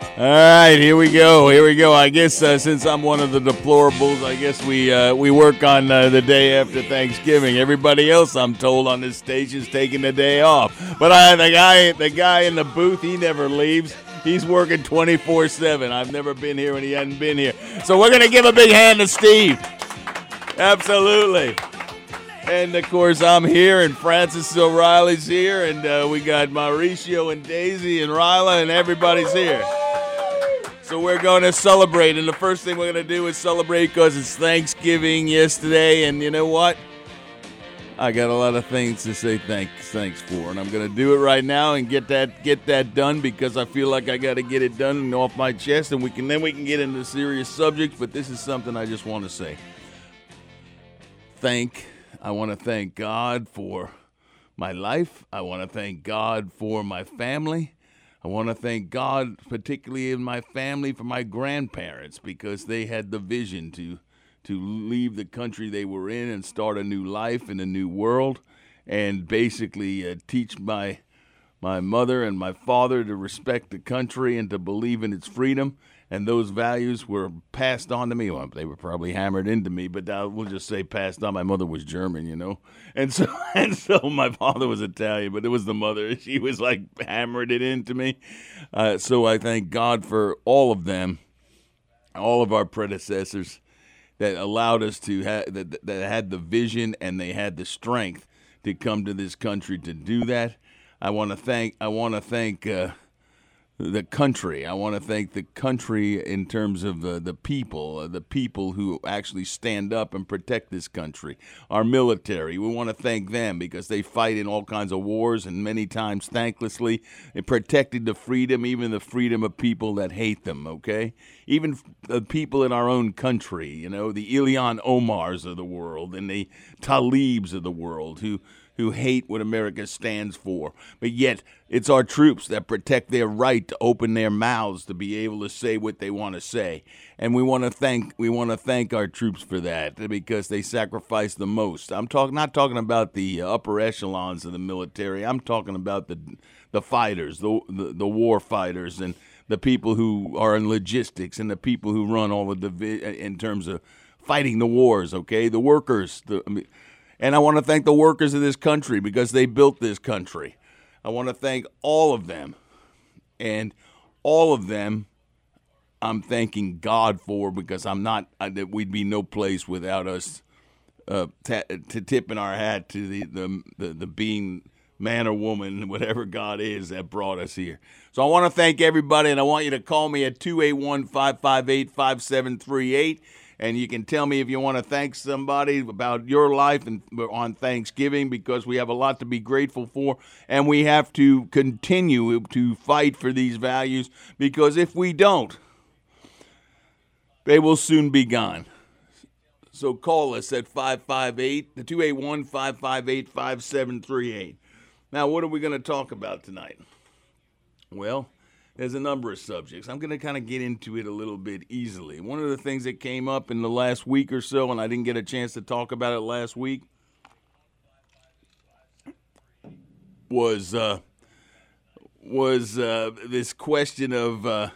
All right, here we go. Here we go. I guess uh, since I'm one of the deplorables, I guess we uh, we work on uh, the day after Thanksgiving. Everybody else, I'm told, on this station is taking the day off. But I, the guy, the guy in the booth, he never leaves. He's working 24/7. I've never been here and he hadn't been here. So we're gonna give a big hand to Steve. Absolutely. And of course, I'm here, and Francis O'Reilly's here, and uh, we got Mauricio and Daisy and Ryla, and everybody's here. So we're going to celebrate, and the first thing we're going to do is celebrate because it's Thanksgiving yesterday, and you know what? I got a lot of things to say thanks thanks for, and I'm going to do it right now and get that get that done because I feel like I got to get it done and off my chest, and we can then we can get into serious subjects. But this is something I just want to say. Thank I want to thank God for my life. I want to thank God for my family. I want to thank God, particularly in my family, for my grandparents because they had the vision to to leave the country they were in and start a new life in a new world, and basically uh, teach my my mother and my father to respect the country and to believe in its freedom. And those values were passed on to me. Well, they were probably hammered into me, but uh, we'll just say passed on. My mother was German, you know, and so and so my father was Italian, but it was the mother. She was like hammered it into me. Uh, so I thank God for all of them, all of our predecessors that allowed us to have that, that had the vision and they had the strength to come to this country to do that. I want to thank I want to thank uh, the country. I want to thank the country in terms of uh, the people, uh, the people who actually stand up and protect this country. Our military, we want to thank them because they fight in all kinds of wars and many times thanklessly. It protected the freedom, even the freedom of people that hate them, okay? Even the people in our own country, you know, the Ilhan Omars of the world and the Tlaibs of the world who who hate what America stands for. But yet, it's our troops that protect their right to open their mouths to be able to say what they want to say. And we want to thank we want to thank our troops for that because they sacrifice the most. I'm talking not talking about the upper echelons of the military. I'm talking about the the fighters, the the, the war fighters and the people who are in logistics and the people who run all of the in terms of fighting the wars, okay? The workers, the I mean, and I want to thank the workers of this country because they built this country. I want to thank all of them. And all of them I'm thanking God for because I'm not, that we'd be no place without us uh, to tipping our hat to the, the, the, the being man or woman, whatever God is that brought us here. So I want to thank everybody, and I want you to call me at 281 558 5738 and you can tell me if you want to thank somebody about your life and on Thanksgiving because we have a lot to be grateful for and we have to continue to fight for these values because if we don't they will soon be gone. So call us at 558 the 281 558 5738. Now what are we going to talk about tonight? Well, there's a number of subjects. I'm going to kind of get into it a little bit easily. One of the things that came up in the last week or so, and I didn't get a chance to talk about it last week, was uh, was uh, this question of uh,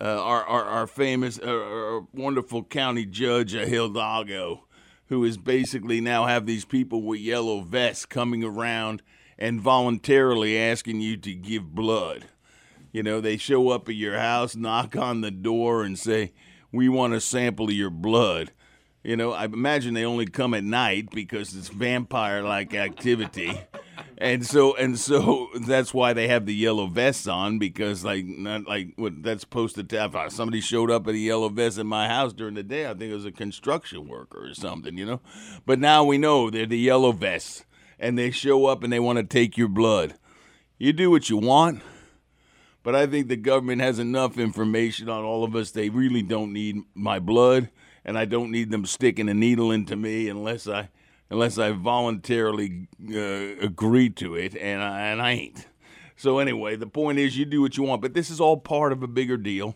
uh our, our, our famous, uh, our wonderful county judge Hidalgo, who is basically now have these people with yellow vests coming around and voluntarily asking you to give blood. You know, they show up at your house, knock on the door, and say, We want a sample of your blood. You know, I imagine they only come at night because it's vampire like activity. And so and so that's why they have the yellow vests on because like not like what that's supposed to tell uh, somebody showed up in a yellow vest in my house during the day. I think it was a construction worker or something, you know. But now we know they're the yellow vests and they show up and they want to take your blood. You do what you want but I think the government has enough information on all of us. They really don't need my blood, and I don't need them sticking a needle into me unless I unless I voluntarily uh, agree to it, and I, and I ain't. So anyway, the point is, you do what you want, but this is all part of a bigger deal.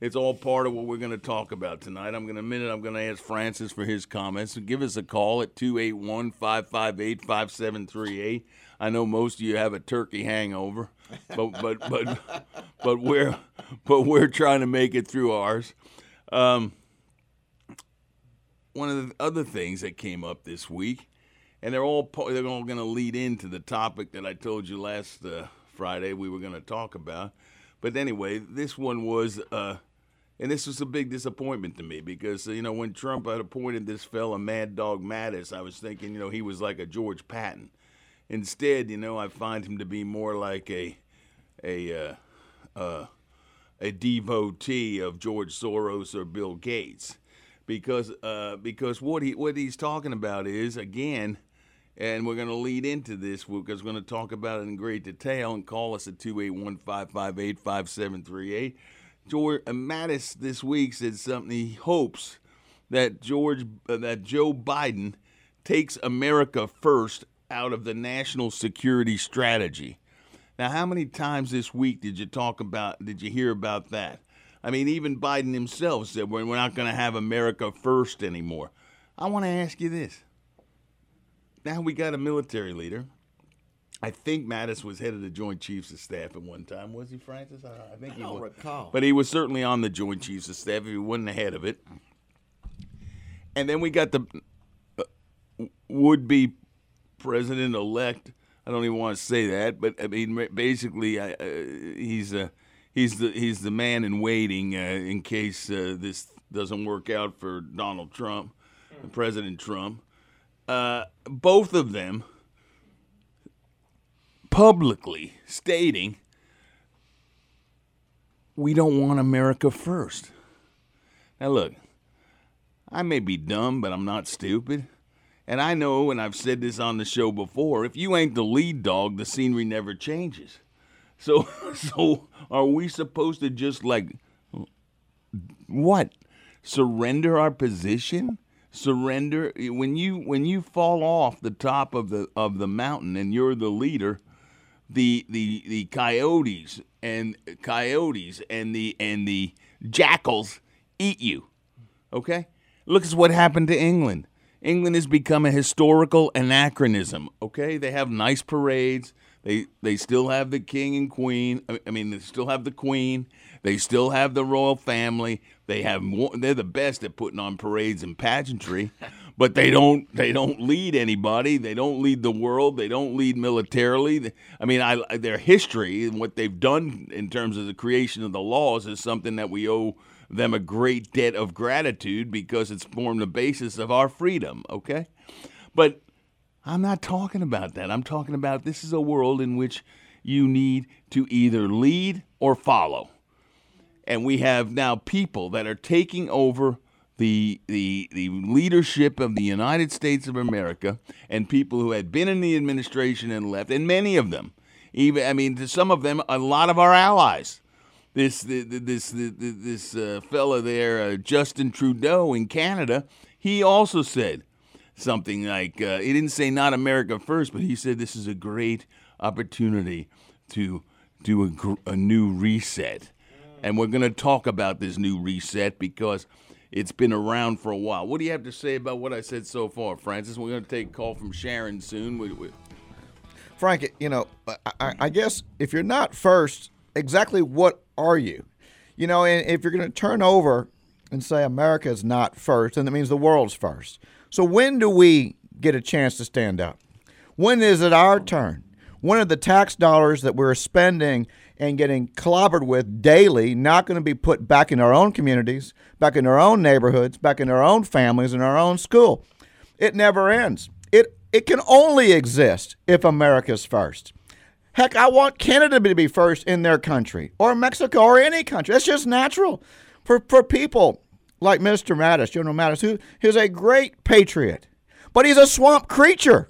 It's all part of what we're going to talk about tonight. I'm going to minute. I'm going to ask Francis for his comments. Give us a call at 281-558-5738. I know most of you have a turkey hangover, but but but but we're but we're trying to make it through ours. Um, one of the other things that came up this week, and they're all they're all going to lead into the topic that I told you last uh, Friday we were going to talk about. But anyway, this one was, uh, and this was a big disappointment to me because you know when Trump had appointed this fella Mad Dog Mattis, I was thinking you know he was like a George Patton. Instead, you know, I find him to be more like a a uh, uh, a devotee of George Soros or Bill Gates because uh, because what he what he's talking about is again, and we're going to lead into this because we're going to talk about it in great detail and call us at two eight one five five eight five seven three eight. George uh, Mattis this week said something he hopes that George uh, that Joe Biden takes America first out of the national security strategy. Now, how many times this week did you talk about? Did you hear about that? I mean, even Biden himself said we're, we're not going to have America first anymore. I want to ask you this. Now we got a military leader. I think Mattis was head of the Joint Chiefs of Staff at one time. Was he, Francis? I, I think I he don't was. recall. But he was certainly on the Joint Chiefs of Staff. He wasn't the head of it. And then we got the uh, would-be president-elect. I don't even want to say that, but I mean, basically, uh, he's a he's the he's the man in waiting uh, in case uh, this doesn't work out for Donald Trump, President Trump. Uh, both of them publicly stating we don't want America first. Now look, I may be dumb, but I'm not stupid. And I know, and I've said this on the show before, if you ain't the lead dog, the scenery never changes. So, so are we supposed to just like what? Surrender our position? Surrender when you when you fall off the top of the of the mountain and you're the leader, the the the coyotes and coyotes and the and the jackals eat you. Okay? Look at what happened to England. England has become a historical anachronism. Okay, they have nice parades. They they still have the king and queen. I mean, they still have the queen. They still have the royal family. They have more, they're the best at putting on parades and pageantry, but they don't they don't lead anybody. They don't lead the world. They don't lead militarily. I mean, I, their history and what they've done in terms of the creation of the laws is something that we owe them a great debt of gratitude because it's formed the basis of our freedom, okay? But I'm not talking about that. I'm talking about this is a world in which you need to either lead or follow. And we have now people that are taking over the, the, the leadership of the United States of America and people who had been in the administration and left, and many of them, even, I mean, to some of them, a lot of our allies this this this this uh, fella there, uh, Justin Trudeau in Canada, he also said something like uh, he didn't say not America first, but he said this is a great opportunity to do a, gr- a new reset, and we're going to talk about this new reset because it's been around for a while. What do you have to say about what I said so far, Francis? We're going to take a call from Sharon soon. We, we, Frank, you know, I, I guess if you're not first, exactly what are you? You know, and if you're going to turn over and say America is not first, then that means the world's first. So when do we get a chance to stand up? When is it our turn? When are the tax dollars that we're spending and getting clobbered with daily not going to be put back in our own communities, back in our own neighborhoods, back in our own families, in our own school? It never ends. It it can only exist if America's first. Heck, I want Canada to be first in their country, or Mexico, or any country. That's just natural for, for people like Mr. Mattis, General Mattis, who is a great patriot, but he's a swamp creature.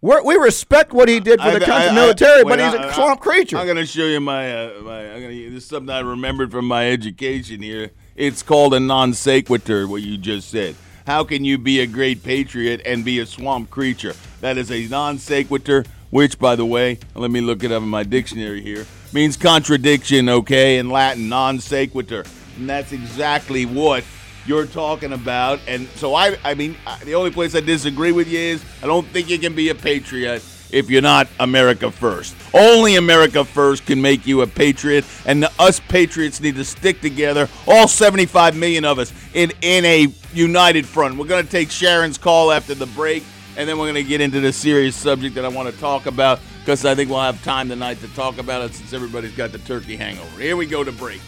We're, we respect what he did for the country I, military, I, but he's a swamp creature. I'm going to show you my, uh, my I'm gonna, this is something I remembered from my education here It's called a non sequitur, what you just said. How can you be a great patriot and be a swamp creature? That is a non sequitur, which, by the way, let me look it up in my dictionary here, means contradiction, okay, in Latin, non sequitur. And that's exactly what you're talking about. And so I, I mean, the only place I disagree with you is I don't think you can be a patriot if you're not America first. Only America first can make you a patriot, and us patriots need to stick together, all 75 million of us, in, in a united front. We're going to take Sharon's call after the break, and then we're going to get into the serious subject that I want to talk about because I think we'll have time tonight to talk about it since everybody's got the turkey hangover. Here we go to break.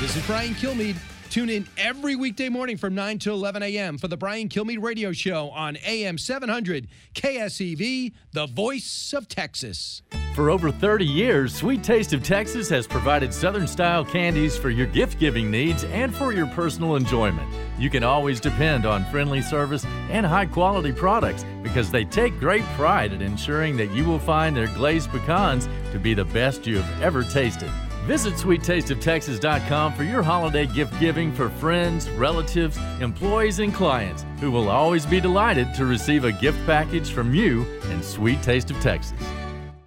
This is Brian Kilmeade. Tune in every weekday morning from 9 to 11 a.m. for the Brian Kilmeade Radio Show on AM 700 KSEV, the voice of Texas. For over 30 years, Sweet Taste of Texas has provided Southern style candies for your gift giving needs and for your personal enjoyment. You can always depend on friendly service and high quality products because they take great pride in ensuring that you will find their glazed pecans to be the best you have ever tasted. Visit SweetTasteOfTexas.com for your holiday gift giving for friends, relatives, employees, and clients who will always be delighted to receive a gift package from you and Sweet Taste of Texas.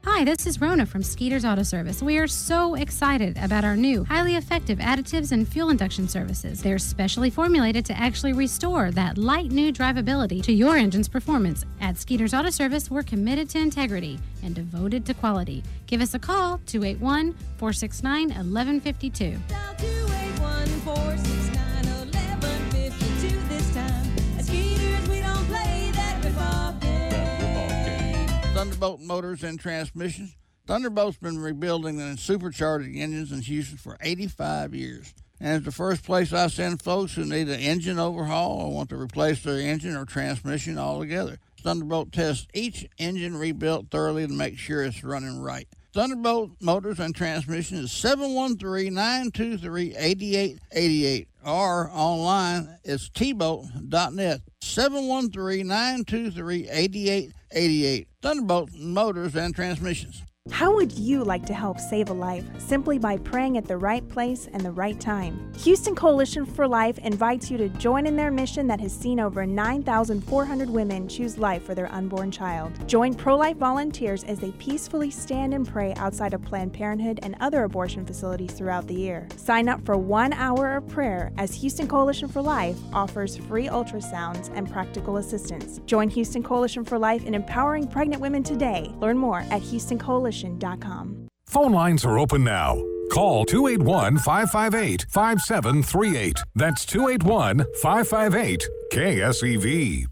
Hi, this is Rona from Skeeter's Auto Service. We are so excited about our new, highly effective additives and fuel induction services. They're specially formulated to actually restore that light new drivability to your engine's performance. At Skeeter's Auto Service, we're committed to integrity and devoted to quality. Give us a call, 281 469 1152. Thunderbolt Motors and Transmissions. Thunderbolt's been rebuilding and supercharging engines in Houston for 85 years. And it's the first place I send folks who need an engine overhaul or want to replace their engine or transmission altogether. Thunderbolt tests each engine rebuilt thoroughly to make sure it's running right. Thunderbolt Motors and Transmission is 713-923-8888 or online it's tbolt.net. 713-923-8888. Thunderbolt Motors and Transmissions. How would you like to help save a life simply by praying at the right place and the right time? Houston Coalition for Life invites you to join in their mission that has seen over 9,400 women choose life for their unborn child. Join pro life volunteers as they peacefully stand and pray outside of Planned Parenthood and other abortion facilities throughout the year. Sign up for one hour of prayer as Houston Coalition for Life offers free ultrasounds and practical assistance. Join Houston Coalition for Life in empowering pregnant women today. Learn more at Houston Coalition. Phone lines are open now. Call 281 558 5738. That's 281 558 KSEV.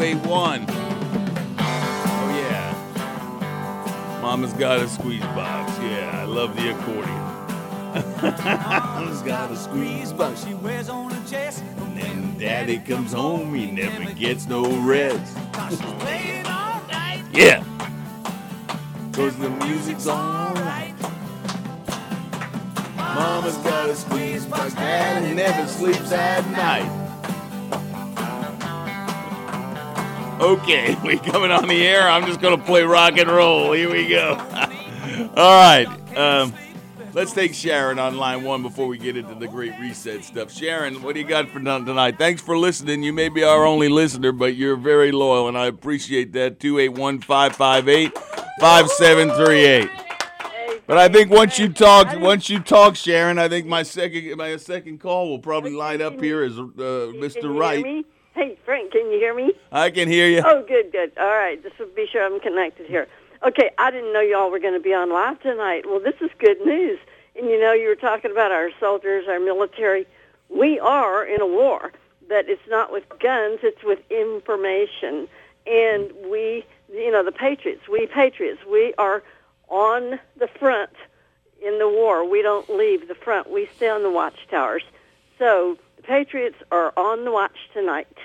281. Oh, yeah. Mama's got a squeeze box. Yeah, I love the accordion. Mama's got a squeeze box she wears on her chest. Daddy comes home, he never gets no rest. yeah. Cause the music's alright. Mama's got a squeeze box, daddy never sleeps at night. Okay, we coming on the air. I'm just gonna play rock and roll. Here we go. All right. Um, let's take Sharon on line one before we get into the great reset stuff. Sharon, what do you got for tonight? Thanks for listening. You may be our only listener, but you're very loyal, and I appreciate that. 281 558 5738. But I think once you talk, once you talk, Sharon, I think my second my second call will probably line up here as uh, Mr. Wright. Hey, Frank, can you hear me? I can hear you. Oh, good, good. All right, just be sure I'm connected here. Okay, I didn't know y'all were going to be on live tonight. Well, this is good news. And you know, you were talking about our soldiers, our military. We are in a war, but it's not with guns, it's with information. And we, you know, the patriots, we patriots, we are on the front in the war. We don't leave the front. We stay on the watchtowers. So the Patriots are on the watch tonight.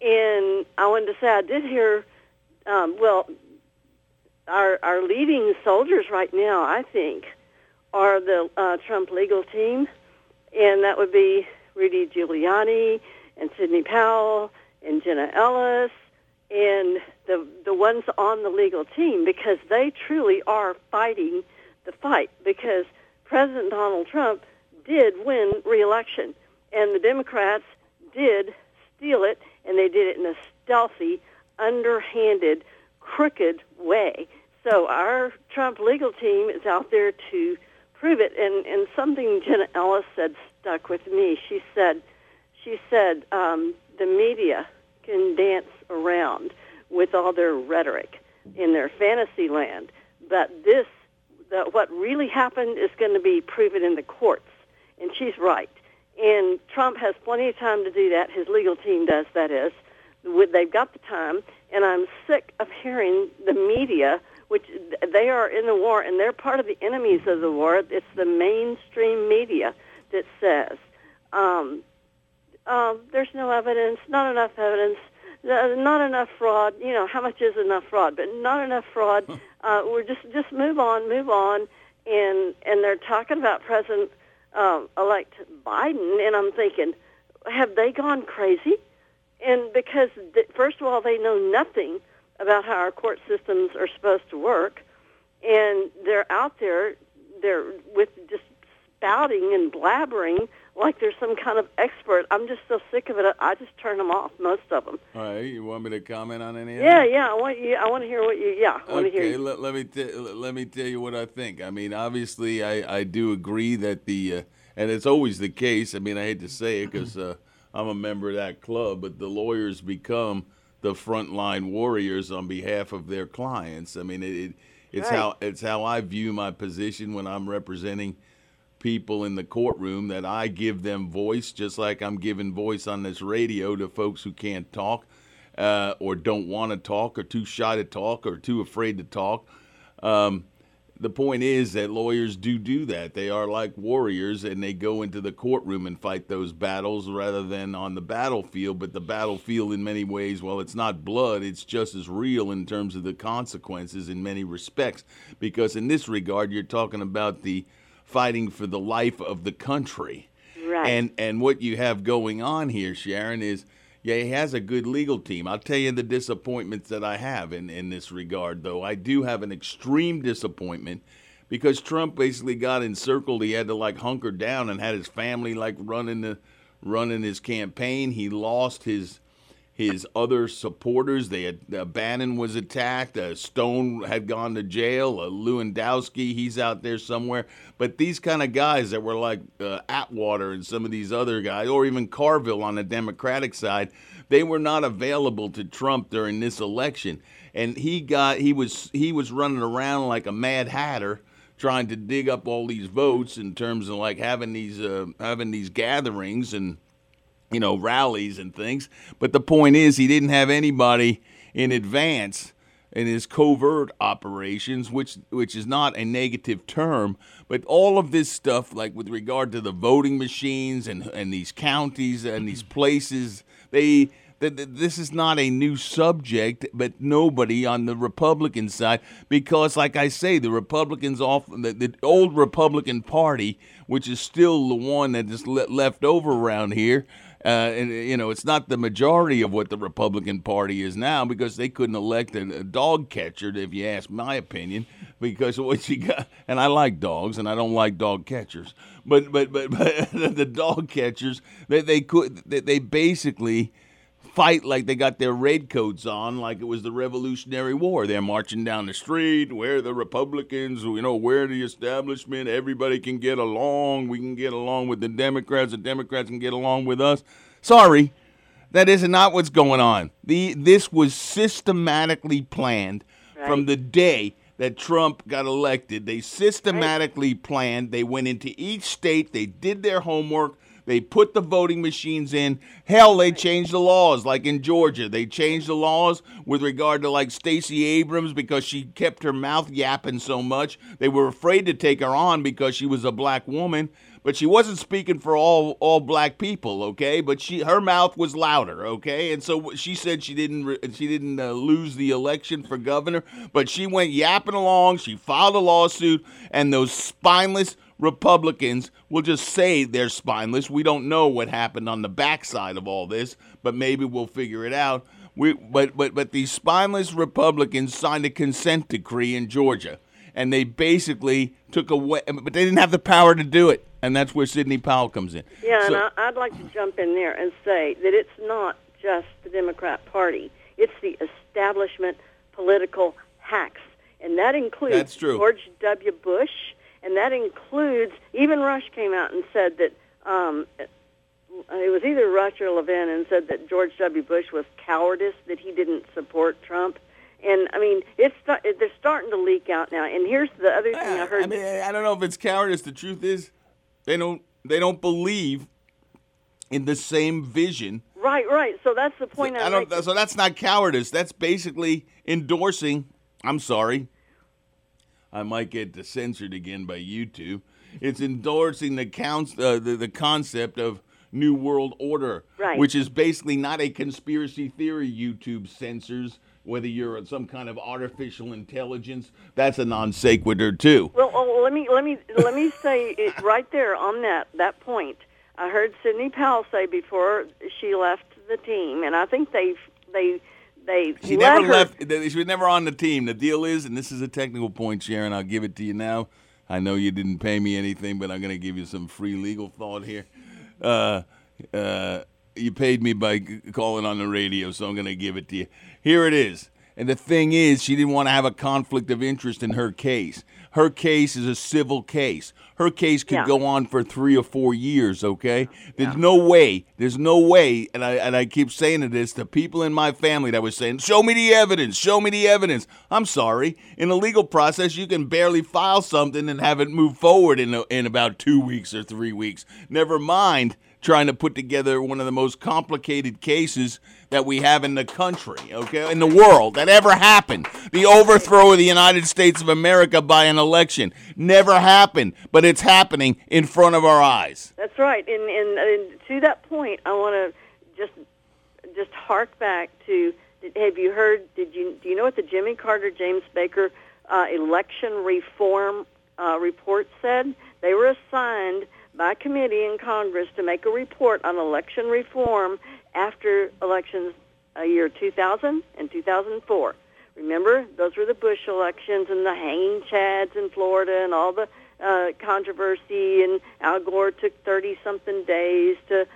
And I wanted to say I did hear, um, well, our our leading soldiers right now, I think, are the uh, Trump legal team, and that would be Rudy Giuliani and Sidney Powell and Jenna Ellis and the the ones on the legal team because they truly are fighting the fight because President Donald Trump did win re-election and the Democrats did steal it and they did it in a stealthy, underhanded, crooked way. So our Trump legal team is out there to prove it and and something Jenna Ellis said stuck with me. She said she said um, the media can dance around with all their rhetoric in their fantasy land, but this, the, what really happened, is going to be proven in the courts. And she's right. And Trump has plenty of time to do that. His legal team does, that is. They've got the time. And I'm sick of hearing the media, which they are in the war, and they're part of the enemies of the war. It's the mainstream media that says, um, um, there's no evidence, not enough evidence, uh, not enough fraud. You know, how much is enough fraud? But not enough fraud. Uh, we're just just move on, move on, and and they're talking about President um, elect Biden, and I'm thinking, have they gone crazy? And because th- first of all, they know nothing about how our court systems are supposed to work, and they're out there, they're with just spouting and blabbering like they're some kind of expert. I'm just so sick of it. I just turn them off, most of them. All right, you want me to comment on any of Yeah, that? yeah. I want you. I want to hear what you. Yeah, I want to hear. Okay, You. let, let me t- let me tell you what I think. I mean, obviously, I, I do agree that the uh, and it's always the case. I mean, I hate to say it because uh, I'm a member of that club, but the lawyers become the frontline warriors on behalf of their clients. I mean, it, it it's Right. how it's how I view my position when I'm representing people in the courtroom that I give them voice, just like I'm giving voice on this radio to folks who can't talk uh, or don't want to talk or too shy to talk or too afraid to talk. Um, the point is that lawyers do do that. They are like warriors and they go into the courtroom and fight those battles rather than on the battlefield. But the battlefield, in many ways, while it's not blood, it's just as real in terms of the consequences in many respects. Because in this regard, you're talking about the fighting for the life of the country. Right. And and what you have going on here, Sharon, is yeah, he has a good legal team. I'll tell you the disappointments that I have in, in this regard, though. I do have an extreme disappointment because Trump basically got encircled. He had to like hunker down and had his family like running the running his campaign. He lost his his other supporters. They had uh, Bannon was attacked. Uh, Stone had gone to jail. Uh, Lewandowski, he's out there somewhere. But these kind of guys that were like uh, Atwater and some of these other guys, or even Carville on the Democratic side, they were not available to Trump during this election. And he got he was he was running around like a mad hatter trying to dig up all these votes in terms of like having these uh, having these gatherings and you know, rallies and things. But the point is, he didn't have anybody in advance in his covert operations, which which is not a negative term. But all of this stuff, like with regard to the voting machines and and these counties and these places, they. That this is not a new subject, but nobody on the Republican side, because, like I say, the Republicans off the, the old Republican Party, which is still the one that is le- left over around here, uh, and you know, it's not the majority of what the Republican Party is now because they couldn't elect a, a dog catcher, if you ask my opinion. Because what you got, and I like dogs, and I don't like dog catchers, but but but, but the dog catchers, they they could they, they basically fight like they got their red coats on, like it was the Revolutionary War. They're marching down the street. We're the Republicans. You know, we're the establishment. Everybody can get along. We can get along with the Democrats. The Democrats can get along with us. Sorry, that is not what's going on. The this was systematically planned from the day that Trump got elected. They systematically planned. They went into each state. They did their homework. They put the voting machines in. Hell, they changed the laws, like in Georgia. They changed the laws with regard to like Stacey Abrams because she kept her mouth yapping so much. They were afraid to take her on because she was a black woman, but she wasn't speaking for all all black people, okay? But she her mouth was louder, okay? And so she said she didn't she didn't uh, lose the election for governor, but she went yapping along. She filed a lawsuit, and those spineless Republicans will just say they're spineless. We don't know what happened on the backside of all this, but maybe we'll figure it out. We, but but but these spineless Republicans signed a consent decree in Georgia, and they basically took away, but they didn't have the power to do it, and that's where Sidney Powell comes in. Yeah, So- and I, I'd like to jump in there and say that it's not just the Democrat Party; it's the establishment political hacks, and that includes. George W. Bush, and that includes even Rush came out and said that um, it was either Rush or Levin, and said that George W. Bush was cowardice that he didn't support Trump. And I mean, it's they're starting to leak out now. And here's the other thing I heard. I mean, I don't know if it's cowardice. The truth is, they don't they don't believe in the same vision. right, right. So that's the point I I'm don't. making. So that's not cowardice. That's basically endorsing. I'm sorry. I might get censored again by YouTube. It's endorsing the counts, uh, the, the concept of new world order, Right. which is basically not a conspiracy theory. YouTube censors whether you're some kind of artificial intelligence. That's a non sequitur too. Well, oh, let me let me let me say it right there on that that point. I heard Sidney Powell say before she left the team, and I think they they they She never her, left. She was never on the team. The deal is, and this is a technical point, Sharon. I'll give it to you now. I know you didn't pay me anything, but I'm going to give you some free legal thought here. Uh, uh, you paid me by calling on the radio, so I'm going to give it to you. Here it is. And the thing is, she didn't want to have a conflict of interest in her case. Her case is a civil case. Her case could Yeah. go on for three or four years. Okay, there's no way. There's no way. And I and I keep saying to this to people in my family that was saying, "Show me the evidence. Show me the evidence." I'm sorry. In a legal process, you can barely file something and have it move forward in a, in about two weeks or three weeks. Never mind trying to put together one of the most complicated cases that we have in the country, okay, in the world that ever happened. The overthrow of the United States of America by an election never happened, but it's happening in front of our eyes. That's right. And, and, and to that point, I want to just just hark back to. Have you heard? Did you do you know what the Jimmy Carter James Baker uh, election reform uh, report said? They were assigned by committee in Congress to make a report on election reform after elections uh, year 2000 and 2004. Remember, those were the Bush elections and the hanging chads in Florida and all the uh, controversy. And Al Gore took 30 something days to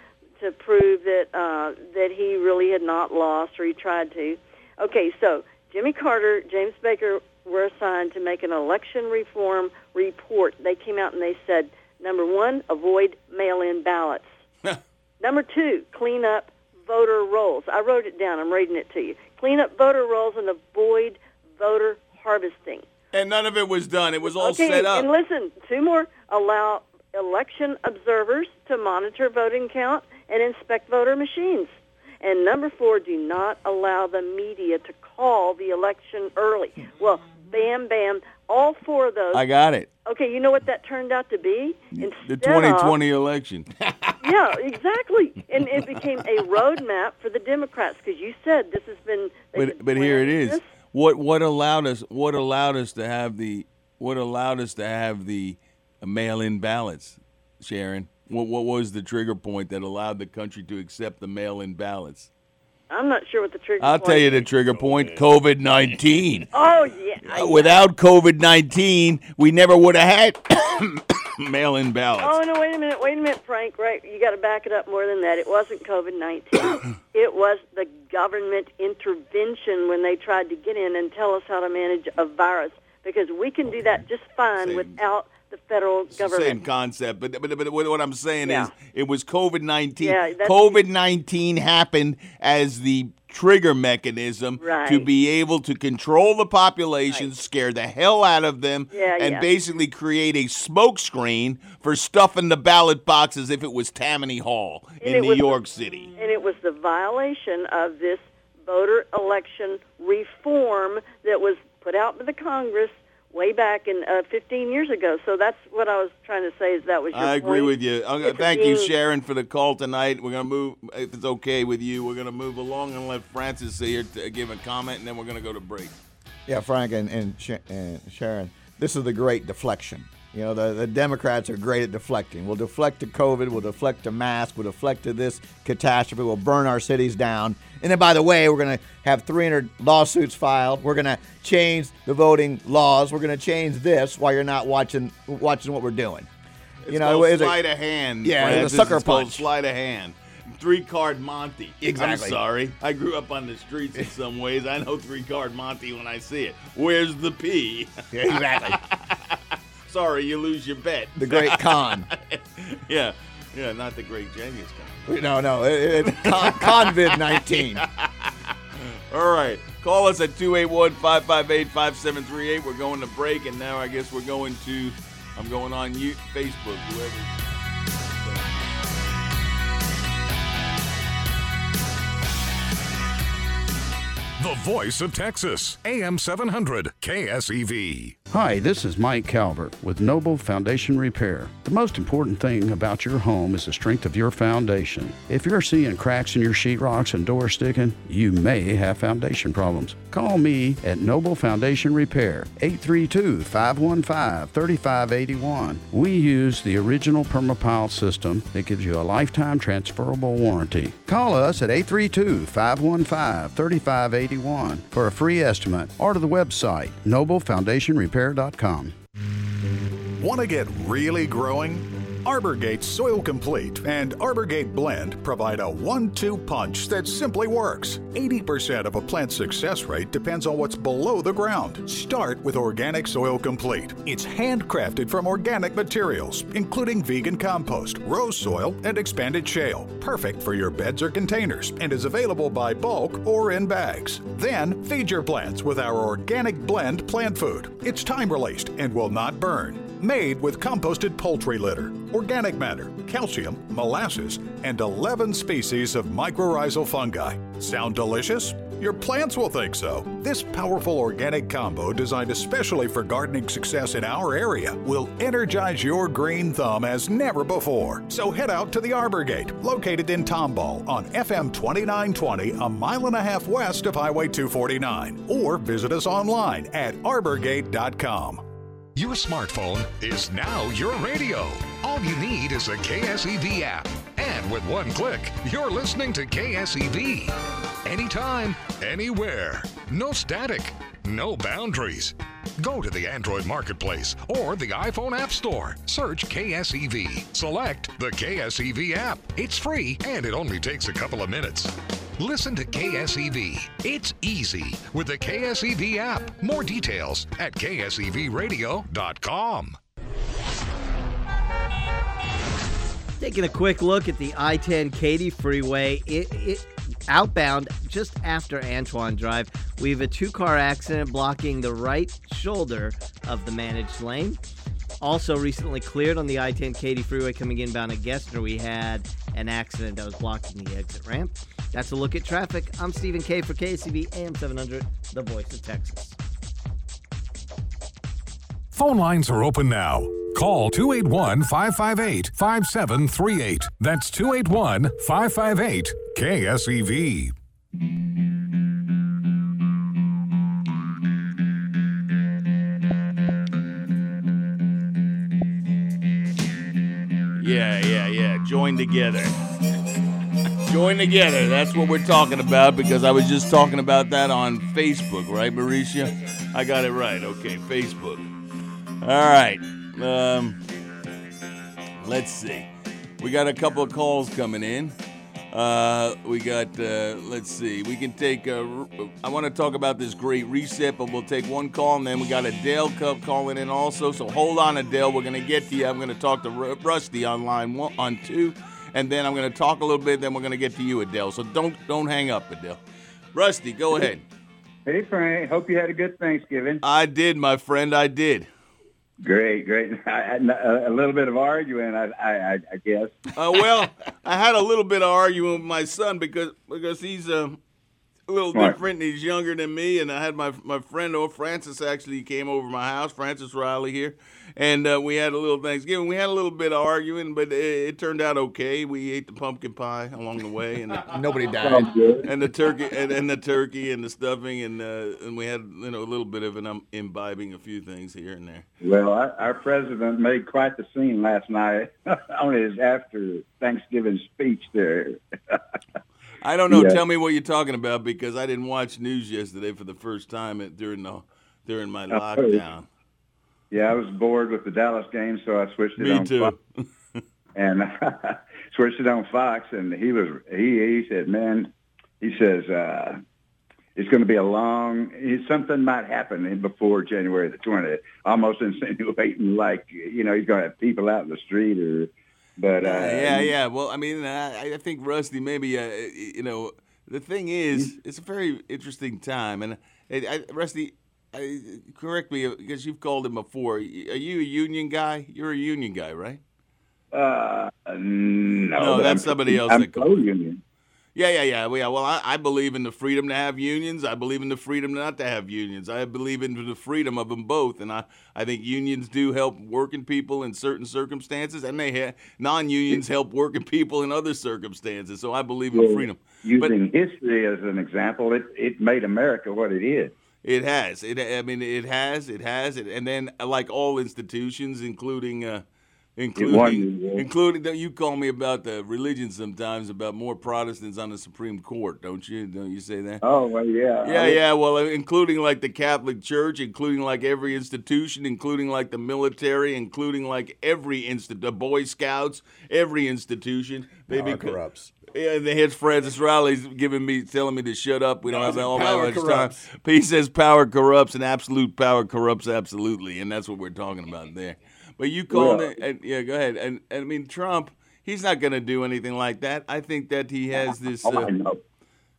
to prove that uh, that he really had not lost or he tried to. Okay, so Jimmy Carter, James Baker were assigned to make an election reform report. They came out and they said, number one, avoid mail-in ballots. Number two, clean up voter rolls. I wrote it down. I'm reading it to you. Clean up voter rolls and avoid voter harvesting. And none of it was done. It was all okay, set up. and listen, two more. Allow election observers to monitor voting count and inspect voter machines. And number four, do not allow the media to call the election early. Well, bam, bam, all four of those. I got it. Okay, you know what that turned out to be? The Instead of- 2020 election. yeah, exactly. And it became a roadmap for the Democrats because you said this has been. but but here it is. this. What what allowed us what allowed us to have the what allowed us to have the mail-in ballots, Sharon? What what was the trigger point that allowed the country to accept the mail-in ballots? I'm not sure what the trigger. Point I'll tell you the trigger point: COVID nineteen. Oh yeah. Without COVID nineteen, we never would have had mail-in ballots. Oh no! Wait a minute! Wait a minute, Frank. Right? You got to back it up more than that. It wasn't COVID nineteen. it was the government intervention when they tried to get in and tell us how to manage a virus because we can do that just fine Same. without the federal It's government. Same concept, but, but but what what I'm saying Yeah. is, it was COVID nineteen. Yeah, COVID nineteen happened as the trigger mechanism to be able to control the population, scare the hell out of them, Yeah, and yeah. basically create a smokescreen for stuffing the ballot box as if it was Tammany Hall And in New was- York City. and it was the violation of this voter election reform that was put out by the Congress way back in uh, 15 years ago. So that's what I was trying to say. Is that was your I agree point. with you. I'm gonna- thank you, Sharon, for the call tonight. We're gonna move, if it's okay with you, we're gonna move along and let Francis here to give a comment, and then we're gonna go to break. Yeah, Frank and and, Sh- and Sharon, this is the great deflection. You know, the, the Democrats are great at deflecting. We'll deflect to COVID, we'll deflect to mask, we'll deflect to this catastrophe, we'll burn our cities down. And then, by the way, we're going to have 300 lawsuits filed. We're going to change the voting laws. We're going to change this while you're not watching watching what we're doing. It's you know, it's a- sleight of hand. Yeah, it's a sucker It's punch. Sleight of hand. Three card Monty. Exactly. I'm sorry. I grew up on the streets in some ways. I know three card Monty when I see it. Where's the P? Exactly. sorry, you lose your bet. the great con. yeah. Yeah, not the great Genghis Khan. No, no, it, it, con, Convid 19. All right. Call us at 281 558 5738. We're going to break, and now I guess we're going to, I'm going on you, Facebook, whoever. The voice of Texas, AM 700, KSEV. Hi, this is Mike Calvert with Noble Foundation Repair. The most important thing about your home is the strength of your foundation. If you're seeing cracks in your sheetrocks and doors sticking, you may have foundation problems. Call me at Noble Foundation Repair, 832 515 3581. We use the original Permapile system that gives you a lifetime transferable warranty. Call us at 832 515 3581 for a free estimate or to the website noblefoundationrepair.com. Want to get really growing? Arborgate Soil Complete and Arborgate Blend provide a one two punch that simply works. 80% of a plant's success rate depends on what's below the ground. Start with Organic Soil Complete. It's handcrafted from organic materials, including vegan compost, rose soil, and expanded shale. Perfect for your beds or containers and is available by bulk or in bags. Then feed your plants with our Organic Blend plant food. It's time released and will not burn made with composted poultry litter, organic matter, calcium, molasses, and 11 species of mycorrhizal fungi. Sound delicious? Your plants will think so. This powerful organic combo, designed especially for gardening success in our area, will energize your green thumb as never before. So head out to the Arbor Gate, located in Tomball on FM 2920, a mile and a half west of Highway 249, or visit us online at arborgate.com. Your smartphone is now your radio. All you need is a KSEV app. And with one click, you're listening to KSEV. Anytime, anywhere. No static, no boundaries. Go to the Android Marketplace or the iPhone App Store. Search KSEV. Select the KSEV app. It's free and it only takes a couple of minutes. Listen to KSEV. It's easy with the KSEV app. More details at ksevradio.com. Taking a quick look at the I 10 Katy Freeway. It, it outbound just after Antoine Drive. We have a two car accident blocking the right shoulder of the managed lane. Also, recently cleared on the I 10 Katy Freeway coming inbound at Gessner. We had an accident that was blocking the exit ramp. That's a look at traffic. I'm Stephen K for KSEV AM 700, the voice of Texas. Phone lines are open now. Call 281 558 5738. That's 281 558 KSEV. Yeah, yeah, yeah. Join together. Join together. That's what we're talking about because I was just talking about that on Facebook, right, Mauricia? I got it right. Okay, Facebook. All right. Um, let's see. We got a couple of calls coming in. Uh, we got, uh, let's see, we can take, uh, I want to talk about this great reset, but we'll take one call and then we got Adele Cup calling in also. So hold on, Adele. We're going to get to you. I'm going to talk to Rusty on line one, on two, and then I'm going to talk a little bit, then we're going to get to you, Adele. So don't, don't hang up, Adele. Rusty, go ahead. Hey, Frank. Hope you had a good Thanksgiving. I did, my friend. I did. Great, great. a little bit of arguing, I, I, I guess. Uh, well, I had a little bit of arguing with my son because because he's uh, a little Smart. different. He's younger than me, and I had my my friend, oh Francis, actually came over to my house. Francis Riley here, and uh, we had a little Thanksgiving. We had a little bit of arguing, but it, it turned out okay. We ate the pumpkin pie along the way, and Nobody died. And the turkey and, and the turkey and the stuffing, and uh, and we had you know a little bit of an um, imbibing a few things here and there. Well, our, our president made quite the scene last night on his after Thanksgiving speech there. I don't know. Yeah. Tell me what you're talking about because I didn't watch news yesterday for the first time at, during the during my lockdown. Yeah, I was bored with the Dallas game, so I switched it Me on too. Fox. and switched it on Fox. And he was he he said, "Man," he says, uh, "It's going to be a long. he- Something might happen before January the twentieth." Almost insinuating like you know he's going to have people out in the street or. But uh, yeah, yeah. Well, I mean, I, I think Rusty, maybe uh, you know, the thing is, it's a very interesting time, and I, I, Rusty, I, correct me because you've called him before. Are you a union guy? You're a union guy, right? Uh, no, No, that's I'm- somebody else I'm that called. pro-union. Yeah, yeah, yeah. Well, yeah, well I, I believe in the freedom to have unions. I believe in the freedom not to have unions. I believe in the freedom of them both, and I, I think unions do help working people in certain circumstances, and they ha- non-unions help working people in other circumstances. So I believe in Well, freedom. Using history as an example, it, it made America what it is. It has. It. I mean, it has. It has. It. And then, like all institutions, including, uh, including, won, yeah. including. don't You call me about the religion sometimes about more Protestants on the Supreme Court, don't you? Don't you say that? Oh well, yeah. Yeah, I- yeah. Well, including like the Catholic Church, including like every institution, including like the military, including like every instant, the Boy Scouts, every institution. They Power beca- corrupts. Yeah, the head Francis Riley's giving me, telling me to shut up. We don't have all that much corrupts. time. But he says power corrupts, and absolute power corrupts absolutely, and that's what we're talking about there. But you called Well- it, and, yeah, go ahead. And, and I mean, Trump, he's not going to do anything like that. I think that he has this Oh, uh, know.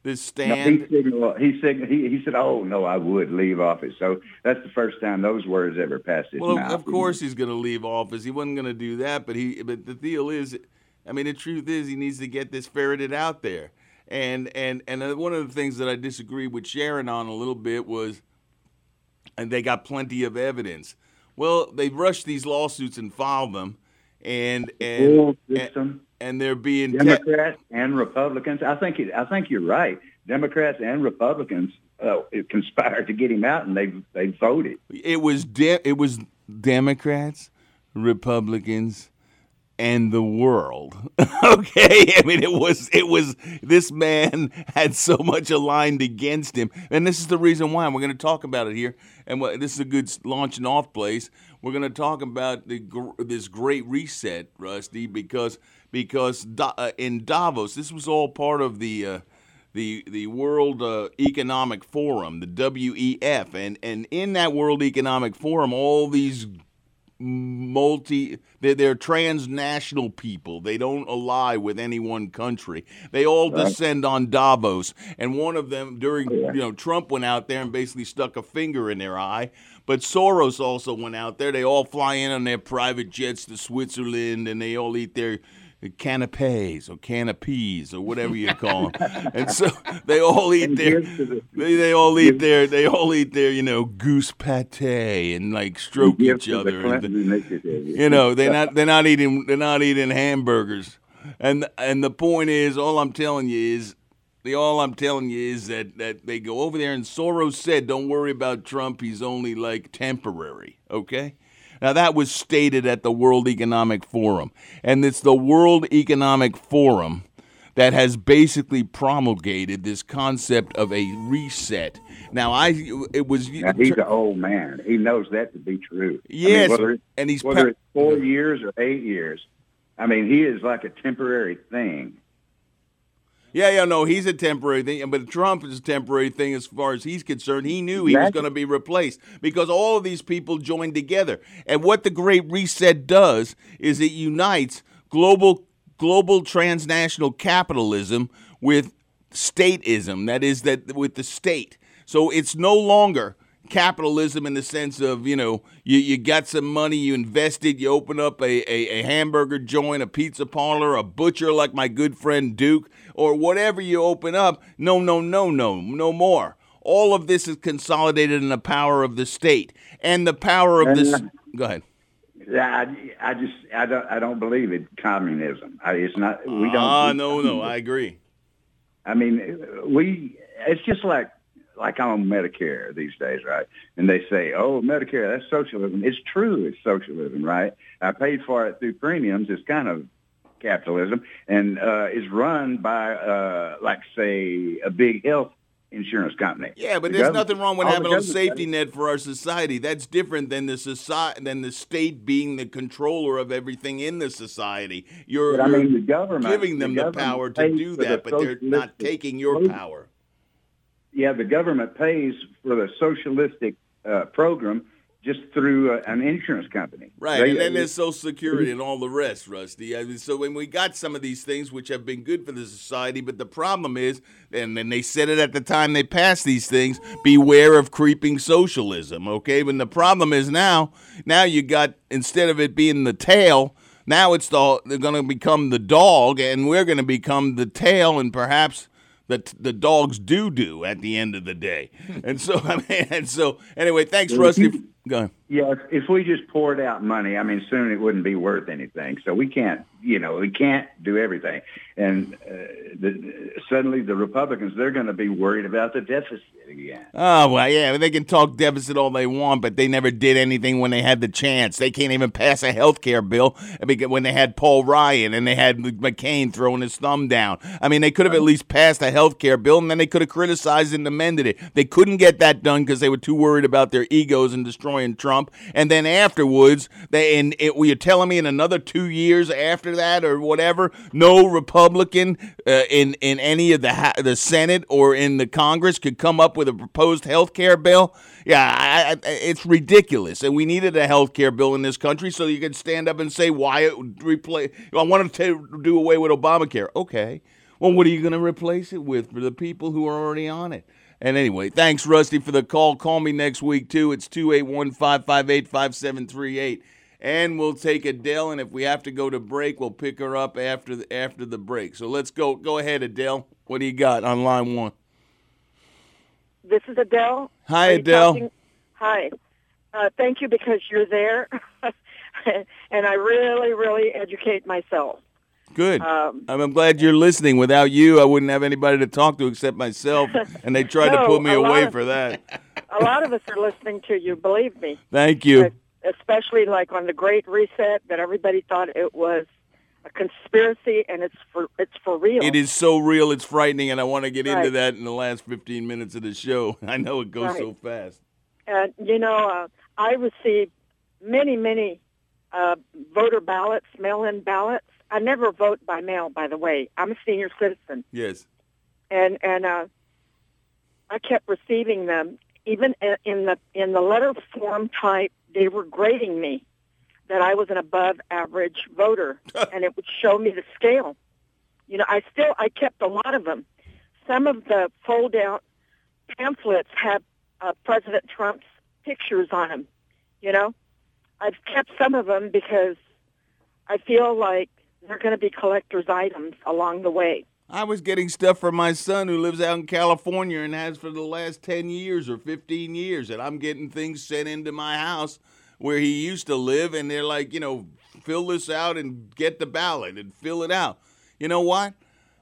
this No, stand. he signaled. He signaled. He, he said, "Oh no, I would leave office." So that's the first time those words ever passed his Well, mouth. of course he's going to leave office. He wasn't going to do that, but he. But the deal is, I mean, the truth is, he needs to get this ferreted out there. And and and uh, one of the things that I disagree with Sharon on a little bit was, and they got plenty of evidence. Well, they rushed these lawsuits and filed them, and and and, and they're being Democrats and Republicans. I think. It, I think you're right. Democrats and Republicans uh, conspired to get him out, and they they voted. it was de- it was Democrats, Republicans, and the world. okay, I mean it was it was this man had so much aligned against him, and this is the reason why we're going to talk about it here. And this is a good launching off place. We're going to talk about the this great reset, Rusty, because because uh, in Davos, this was all part of the. Uh, the the World uh, Economic Forum, the WEF, and and in that World Economic Forum, all these multi they're, they're transnational people. They don't ally with any one country. They all Right. descend on davos. And one of them during oh, Yeah. you know trump went out there and basically stuck a finger in their eye. But soros also went out there. They all fly in on their private jets to switzerland and they all eat their canapes or canapes or whatever you call them and so they all eat their the- they, they all eat their they all eat their you know goose pate and like stroke each to the other and initiative. you know they're not they're not eating they're not eating hamburgers. And and the point is all i'm telling you is the all i'm telling you is that that they go over there and soros said don't worry about trump. He's only like temporary. Okay now that was stated at the world economic forum and it's the world economic forum that has basically promulgated this concept of a reset now i it was Now, he's an old man. He knows that to be true. I mean, Yes, whether and he's whether pa- it's four years or eight years. I mean, he is like a temporary thing. Yeah, yeah, no, he's a temporary thing, but Trump is a temporary thing as far as he's concerned. He knew he was going to be replaced because all of these people joined together. And what the Great Reset does is it unites global global transnational capitalism with statism. That is that with the state. So it's no longer capitalism in the sense of you know you, you got some money you invested you open up a, a, a hamburger joint a pizza parlor a butcher like my good friend duke or whatever you open up no no no no no more all of this is consolidated in the power of the state and the power of this uh, go ahead Yeah, I, I just I don't I don't believe it. Communism. I, it's not. We don't. ah no no i agree I mean, we. It's just like like I'm on Medicare these days, right? And they say, "Oh, Medicare, that's socialism." It's true, it's socialism, right? I paid for it through premiums. It's kind of capitalism, and uh, is run by, uh, like, say, a big health insurance company. Yeah, but The there's nothing wrong with having a safety net for our society. That's different than the society than the state being the controller of everything in the society. You're, But I mean, the government- giving them the the, power to do for the that, but they're not taking your power. Yeah, the government pays for the socialistic uh, program just through uh, an insurance company. Right, They- and then there's Social Security and all the rest, Rusty. I mean, so when we got some of these things which have been good for the society, but the problem is, and then they said it at the time they passed these things, beware of creeping socialism. Okay, but the problem is now, now you got instead of it being the tail. Now it's the they're going to become the dog, and we're going to become the tail, and perhaps the the dog's doo doo at the end of the day. And so I mean, and so anyway, thanks, Rusty. Go. Yeah, if, if we just poured out money, I mean, soon it wouldn't be worth anything. So we can't, you know, we can't do everything. And uh, the, suddenly the Republicans, they're going to be worried about the deficit again. Oh well, yeah, they can talk deficit all they want, but they never did anything when they had the chance. They can't even pass a health care bill when they had Paul Ryan and they had McCain throwing his thumb down. I mean, they could have at least passed a health care bill, and then they could have criticized and amended it. They couldn't get that done because they were too worried about their egos and destroying Trump. And then afterwards, they and it, were you telling me in another two years after that or whatever, no Republican uh, in in any of the the Senate or in the Congress could come up with a proposed health care bill? Yeah, I, I, it's ridiculous. And we needed a health care bill in this country so you could stand up and say why it would replace. I wanted to do away with Obamacare. Okay. Well, what are you going to replace it with for the people who are already on it? And anyway, thanks, Rusty, for the call. Call me next week, too. It's 281 558 5738. And we'll take Adele, and if we have to go to break, we'll pick her up after the, after the break. So let's go. Go ahead, Adele. What do you got on line one? This is Adele. Hi, Adele. talking- Hi. Uh, thank you because you're there, and I really, really educate myself. Good. Um, I'm, I'm glad you're listening. Without you, I wouldn't have anybody to talk to except myself, and they tried to No, put me away of- for that. A lot of us are listening to you. Believe me. Thank you. Especially like on the Great Reset, that everybody thought it was a conspiracy, and it's for it's for real. It is so real, it's frightening, and I want to get into that in the last 15 minutes of the show. I know it goes so fast. And you know, uh, I received many, many uh, voter ballots, mail-in ballots. I never vote by mail, by the way. I'm a senior citizen, Yes. and and uh, I kept receiving them. Even in the in the letter form type, they were grading me that I was an above average voter, and it would show me the scale. You know, I still I kept a lot of them. Some of the fold out pamphlets have uh, President Trump's pictures on them. You know, I've kept some of them because I feel like they're going to be collector's items along the way. I was getting stuff from my son who lives out in California and has for the last 10 years or 15 years. And I'm getting things sent into my house where he used to live. And they're like, you know, fill this out and get the ballot and fill it out. You know what?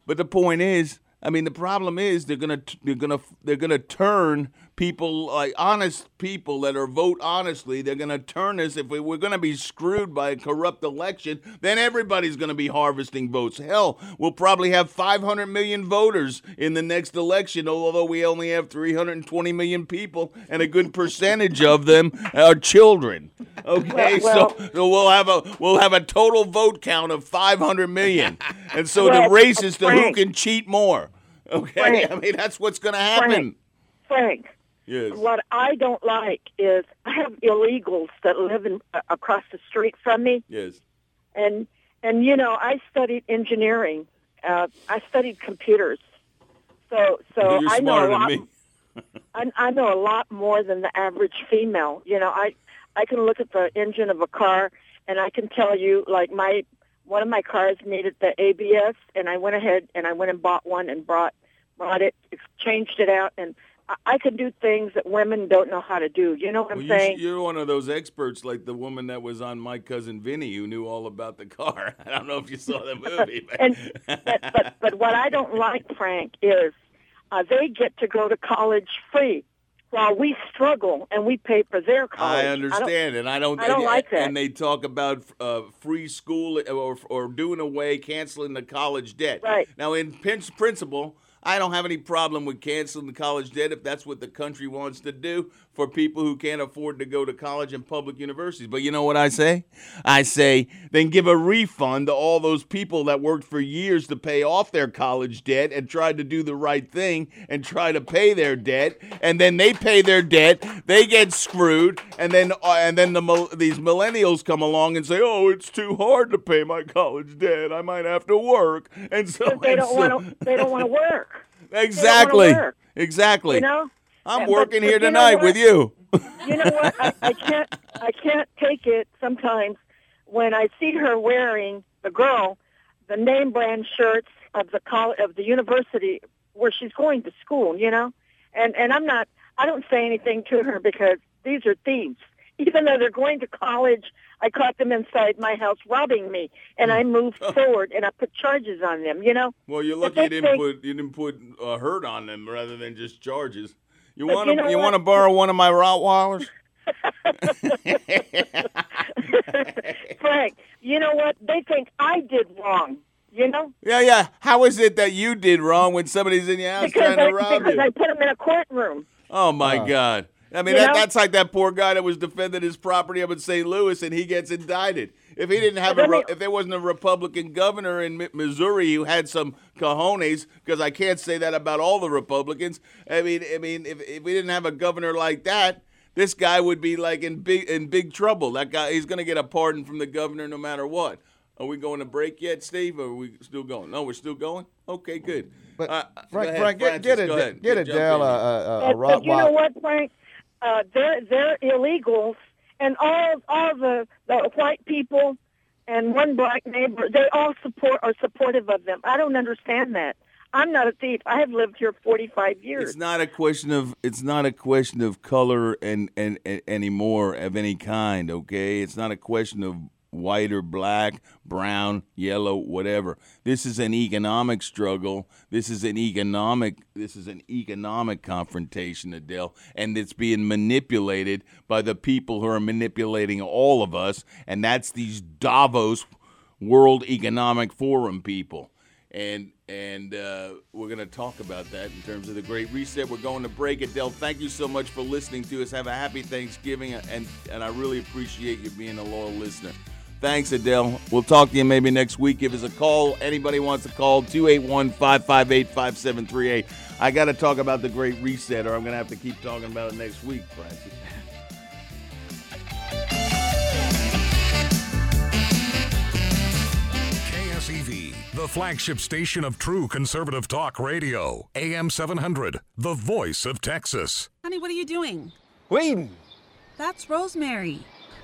But the point is, I mean, the problem is they're gonna they're gonna they're gonna turn people like honest people that are vote honestly. They're gonna turn us if we, we're gonna be screwed by a corrupt election. Then everybody's gonna be harvesting votes. Hell, we'll probably have 500 million voters in the next election, although we only have 320 million people, and a good percentage of them are children. Okay, Well- so, so we'll have a we'll have a total vote count of 500 million, and so Well, the race is to who can cheat more. Okay, Frank. I mean that's what's going to happen. Frank, Yes. what I don't like is I have illegals that live in, uh, across the street from me, Yes. and and you know I studied engineering. Uh, I studied computers, so so You're I know a lot. I, I know a lot more than the average female. You know, I I can look at the engine of a car and I can tell you, like my one of my cars needed the ABS, and I went ahead and I went and bought one and brought brought it, changed it out, and I, I can do things that women don't know how to do. You know what Well, I'm you, saying? you're one of those experts like the woman that was on My Cousin Vinny who knew all about the car. I don't know if you saw the movie. But and but, but but what I don't like, Frank, is uh, they get to go to college free, while we struggle and we pay for their college. I understand, and I don't. I don't and, like that. And they talk about uh, free school or or doing away, canceling the college debt. Right. Now, in prin- principle, I don't have any problem with canceling the college debt if that's what the country wants to do for people who can't afford to go to college and public universities. But you know what I say? I say then give a refund to all those people that worked for years to pay off their college debt and tried to do the right thing and try to pay their debt, and then they pay their debt, they get screwed, and then uh, and then the these millennials come along and say, "Oh, it's too hard to pay my college debt. I might have to work." And so they don't so- want to. They don't want to work. Exactly. Exactly. You know. I'm But- working but here tonight with you. you know what? I, I can't. I can't take it sometimes when I see her wearing the girl the name brand shirts of the college of the university where she's going to school. You know, and and I'm not. I don't say anything to her because these are thieves. Even though they're going to college, I caught them inside my house robbing me, and I moved forward and I put charges on them. You know. Well, you're lucky you didn't think- put you didn't put a hurt on them rather than just charges. You But want you to know you want to borrow one of my Rottweilers? Frank, you know what? They think I did wrong. You know, Yeah, yeah. How is it that you did wrong when somebody's in your house because trying I, to rob because you? I put them in a courtroom. Oh my Uh, God! I mean, that, that's like that poor guy that was defending his property up in St. Louis, and he gets indicted. If he didn't have a, re- if there wasn't a Republican governor in Missouri who had some cojones, because I can't say that about all the Republicans. I mean, I mean, if, if we didn't have a governor like that, this guy would be like in big in big trouble. That guy, he's going to get a pardon from the governor no matter what. Are we going to break yet, Steve? Or are we still going? No, we're still going. Okay, good. But Uh, go Frank, ahead, Frank, get, Francis, get, go Ad- ahead. get Jump Adele in. a, a, a, But, but you know what, Frank? Uh, they're they're illegals, and all all the the white people and one black neighbor, they all support are supportive of them. I don't understand that. I'm not a thief. I have lived here 45 years. It's not a question of it's not a question of color and, and, and anymore of any kind, okay? It's not a question of white or black, brown, yellow, whatever. This is an economic struggle. This is an economic this is an economic confrontation, Adele, and it's being manipulated by the people who are manipulating all of us, and that's these Davos World Economic Forum people and and uh, we're going to talk about that in terms of the Great Reset. We're going to break it. Dell, thank you so much for listening to us. Have a happy Thanksgiving, and and I really appreciate you being a loyal listener. Thanks, Adele. We'll talk to you maybe next week. Give us a call. Anybody wants to call, 281 558 5738. I got to talk about the Great Reset, or I'm going to have to keep talking about it next week, Francis. KSEV, the flagship station of true conservative talk radio. AM 700, the voice of Texas. Honey, what are you doing? Waiting. That's Rosemary.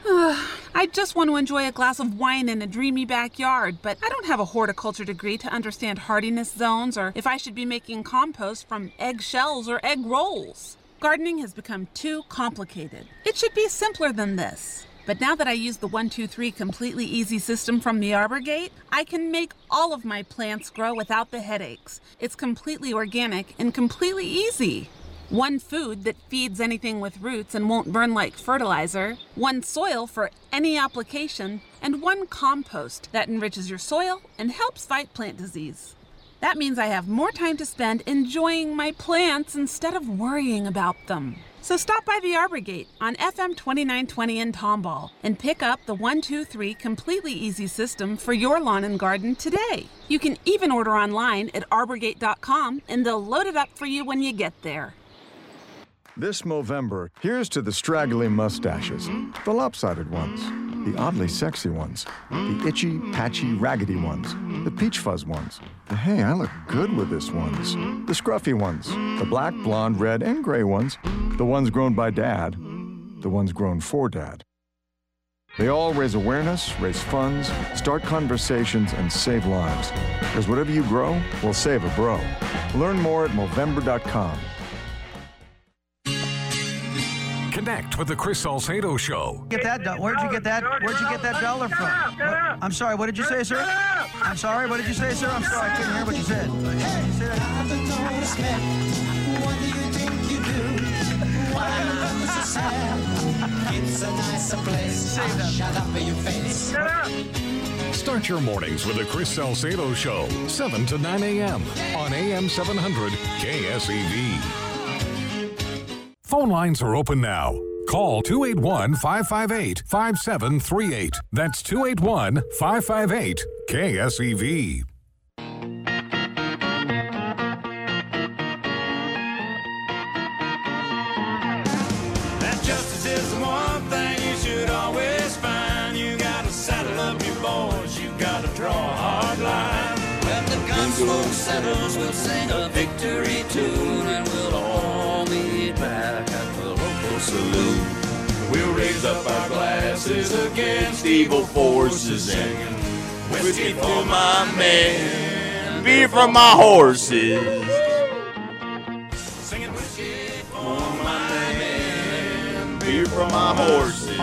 I just want to enjoy a glass of wine in a dreamy backyard, but I don't have a horticulture degree to understand hardiness zones or if I should be making compost from egg shells or egg rolls. Gardening has become too complicated. It should be simpler than this. But now that I use the 123 completely easy system from the Arbor Gate, I can make all of my plants grow without the headaches. It's completely organic and completely easy. One food that feeds anything with roots and won't burn like fertilizer, one soil for any application, and one compost that enriches your soil and helps fight plant disease. That means I have more time to spend enjoying my plants instead of worrying about them. So stop by the Arbor Gate on FM 2920 in Tomball and pick up the 123 completely easy system for your lawn and garden today. You can even order online at arborgate.com and they'll load it up for you when you get there. This Movember, here's to the straggly mustaches, the lopsided ones, the oddly sexy ones, the itchy, patchy, raggedy ones, the peach fuzz ones, the hey, I look good with this ones, the scruffy ones, the black, blonde, red, and gray ones, the ones grown by dad, the ones grown for dad. They all raise awareness, raise funds, start conversations, and save lives. Because whatever you grow will save a bro. Learn more at Movember.com. Connect with the Chris Salcedo Show. Get that? do- Where'd you get that? Where'd you get that dollar from? What- I'm sorry. What did you say, sir? I'm sorry. What did you say, sir? I'm sorry. I couldn't hear what you said. It's a nicer place. Shut up in your face. Start your mornings with the Chris Salcedo Show, 7 to 9 a.m. on AM 700 KSEV. Phone lines are open now. Call 281 558 5738. That's 281 558 KSEV. That justice is the one thing you should always find. You gotta saddle up your boys, you gotta draw a hard line. When the settles, we'll sing a victory tune up our glasses against evil forces and whiskey for my men, beer for my horses. Singing for my men, beer for my horses.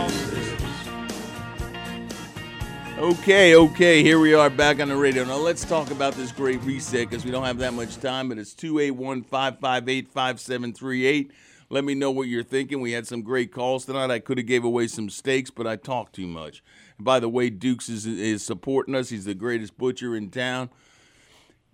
Okay, okay, here we are back on the radio. Now let's talk about this great reset because we don't have that much time, but it's 281 558 5738. Let me know what you're thinking. We had some great calls tonight. I could have gave away some steaks, but I talked too much. And by the way, Dukes is, is supporting us. He's the greatest butcher in town.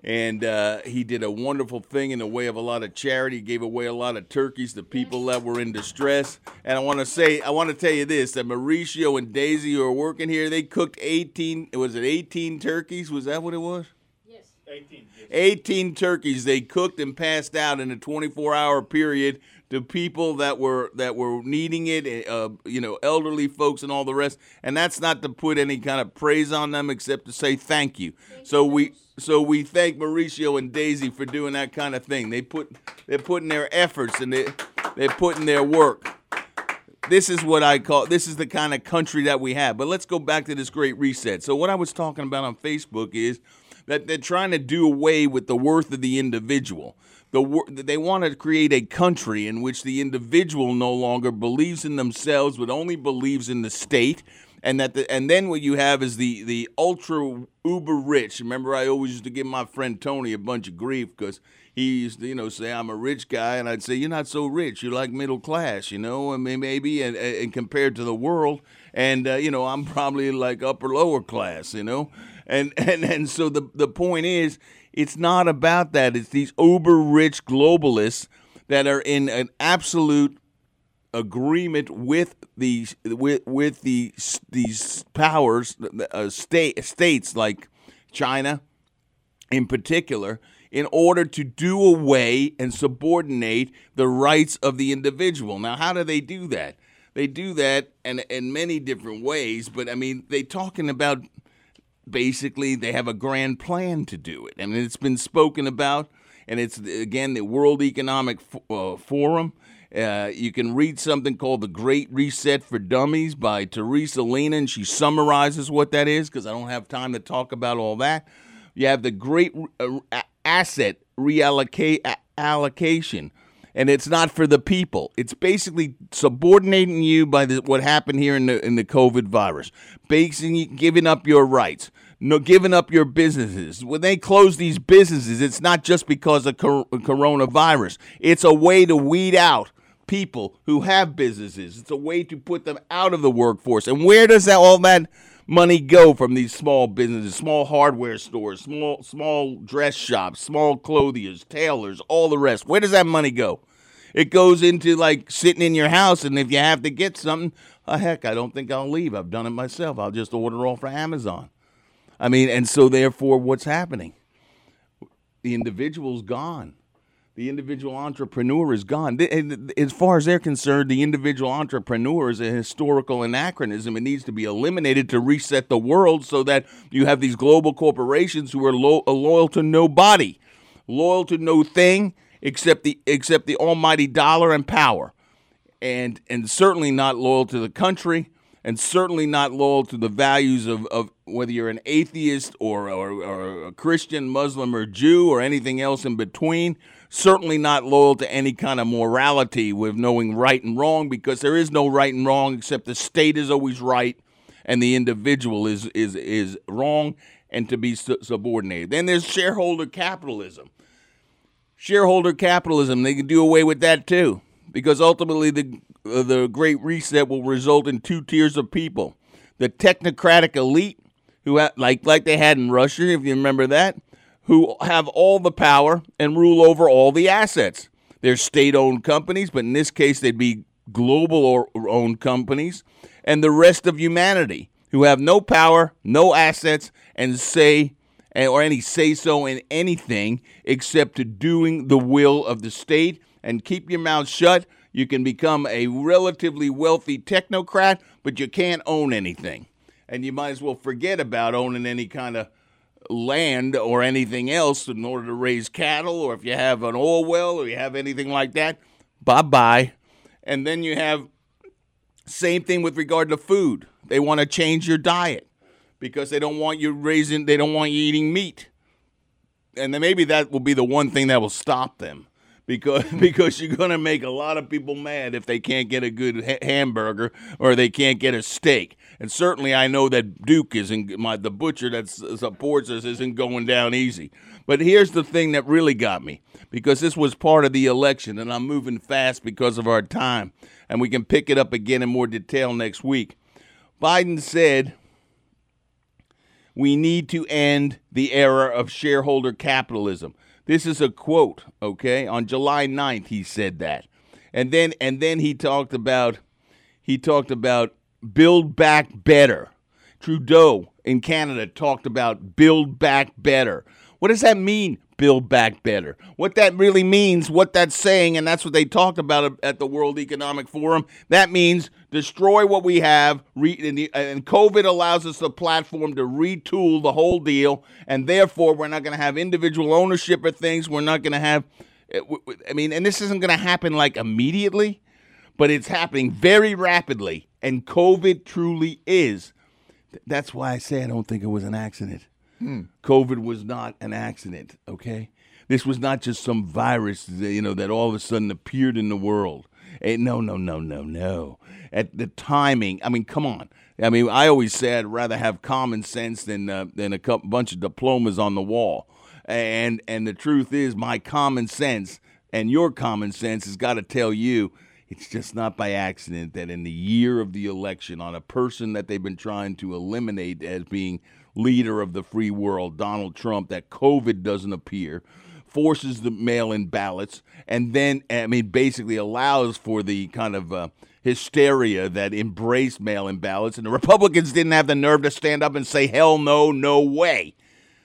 And uh, he did a wonderful thing in the way of a lot of charity. He gave away a lot of turkeys to people that were in distress. And I want to say, I want to tell you this: that Mauricio and Daisy who are working here, they cooked 18. Was it 18 turkeys? Was that what it was? yes. 18 turkeys they cooked and passed out in a 24-hour period to people that were that were needing it, uh, you know, elderly folks and all the rest. And that's not to put any kind of praise on them, except to say thank you. So we so we thank Mauricio and Daisy for doing that kind of thing. They put they're putting their efforts and they they're putting their work. This is what I call this is the kind of country that we have. But let's go back to this great reset. So what I was talking about on Facebook is that they're trying to do away with the worth of the individual. The they want to create a country in which the individual no longer believes in themselves, but only believes in the state, and that the, and then what you have is the the ultra uber rich. Remember, I always used to give my friend Tony a bunch of grief because he used to, you know, say I'm a rich guy, and I'd say you're not so rich. You're like middle class, you know, I mean, maybe, and, and compared to the world, and uh, you know, I'm probably like upper lower class, you know, and and and so the the point is, it's not about that. It's these uber rich globalists that are in an absolute agreement with these with with the these powers, uh, state states like China, in particular, in order to do away and subordinate the rights of the individual. Now, how do they do that? They do that in, in many different ways, but I mean, they talking about basically they have a grand plan to do it. Mean, it's been spoken about, and it's again the World Economic uh, Forum. Uh, you can read something called The Great Reset for Dummies by Teresa Lena, and she summarizes what that is because I don't have time to talk about all that. You have the Great uh, Asset Reallocate Allocation, and it's not for the people. It's basically subordinating you by the, what happened here in the in the COVID virus, basically giving up your rights, no giving up your businesses. When they close these businesses, it's not just because of cor- coronavirus. It's a way to weed out people who have businesses. It's a way to put them out of the workforce. And where does that, all that money go from these small businesses, small hardware stores, small small dress shops, small clothiers, tailors, all the rest? Where does that money go? It goes into like sitting in your house, and if you have to get something, oh, heck, I don't think I'll leave. I've done it myself. I'll just order off of Amazon. I mean, and so therefore, what's happening? The individual's gone. The individual entrepreneur is gone. As far as they're concerned, the individual entrepreneur is a historical anachronism. It needs to be eliminated to reset the world so that you have these global corporations who are lo- uh, loyal to nobody, loyal to no thing except the except the almighty dollar and power, and and certainly not loyal to the country, and certainly not loyal to the values of, of whether you're an atheist or, or, or a Christian, Muslim, or Jew, or anything else in between. Certainly not loyal to any kind of morality with knowing right and wrong, because there is no right and wrong except the state is always right and the individual is is is wrong and to be su- subordinated. Then there's shareholder capitalism. Shareholder capitalism, they can do away with that too, because ultimately the uh, the Great Reset will result in two tiers of people: the technocratic elite, who ha- like like they had in Russia, if you remember that, who have all the power and rule over all the assets. They're state-owned companies, but in this case, they'd be global owned companies, and the rest of humanity who have no power, no assets, and say or any say so in anything except to doing the will of the state and keep your mouth shut. You can become a relatively wealthy technocrat, but you can't own anything. And you might as well forget about owning any kind of land or anything else in order to raise cattle, or if you have an oil well or you have anything like that, bye bye. And then you have same thing with regard to food. They want to change your diet because they don't want you raising, they don't want you eating meat. And then maybe that will be the one thing that will stop them because because you're going to make a lot of people mad if they can't get a good ha- hamburger or they can't get a steak. And certainly, I know that Duke isn't my the butcher that supports us isn't going down easy. But here's the thing that really got me because this was part of the election, and I'm moving fast because of our time, and we can pick it up again in more detail next week. Biden said we need to end the era of shareholder capitalism. This is a quote, okay? On July 9th he said that. And then and then he talked about he talked about build back better. Trudeau in Canada talked about build back better. What does that mean? Build back better. What that really means, what that's saying, and that's what they talked about at the World Economic Forum. That means destroy what we have, and COVID allows us the platform to retool the whole deal, and therefore we're not going to have individual ownership of things. We're not going to have, eh, I mean, and this isn't going to happen like immediately, but it's happening very rapidly, and COVID truly is. That's why I say I don't think it was an accident. Hmm. COVID was not an accident, okay? This was not just some virus, that, you know, that all of a sudden appeared in the world. Eh, no, no, no, no, no. At the timing, I mean, come on. I mean, I always say I'd rather have common sense than uh, than a couple, bunch of diplomas on the wall. And and the truth is, my common sense and your common sense has got to tell you it's just not by accident that in the year of the election, on a person that they've been trying to eliminate as being leader of the free world, Donald Trump, that COVID doesn't appear, forces the mail in ballots, and then, I mean, basically allows for the kind of uh, hysteria that embraced mail in ballots. And the Republicans didn't have the nerve to stand up and say, hell no, no way.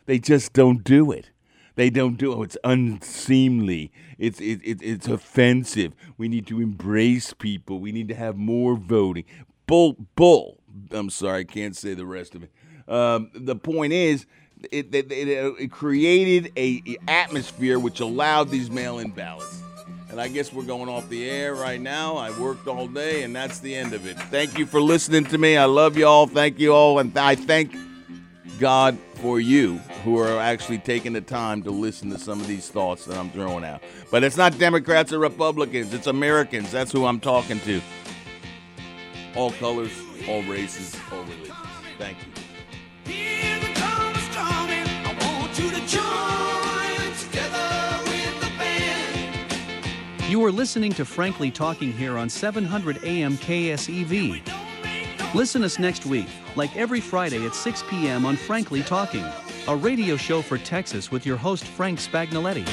They just don't do it. They don't do it. It's unseemly. It's it, it, it's offensive. We need to embrace people. We need to have more voting. Bull, bull. I'm sorry, I can't say the rest of it. Um, the point is, it, it, it, it created a atmosphere which allowed these mail-in ballots. And I guess we're going off the air right now. I worked all day, and that's the end of it. Thank you for listening to me. I love you all. Thank you all, and I thank God for you who are actually taking the time to listen to some of these thoughts that I'm throwing out. But it's not Democrats or Republicans, it's Americans. That's who I'm talking to. All colors, all races, all religions. Thank you. You are listening to Frankly Talking here on 700 AM KSEV. Listen us next week, like every Friday at 6 p.m. on Frankly Talking, a radio show for Texas with your host Frank Spagnoletti.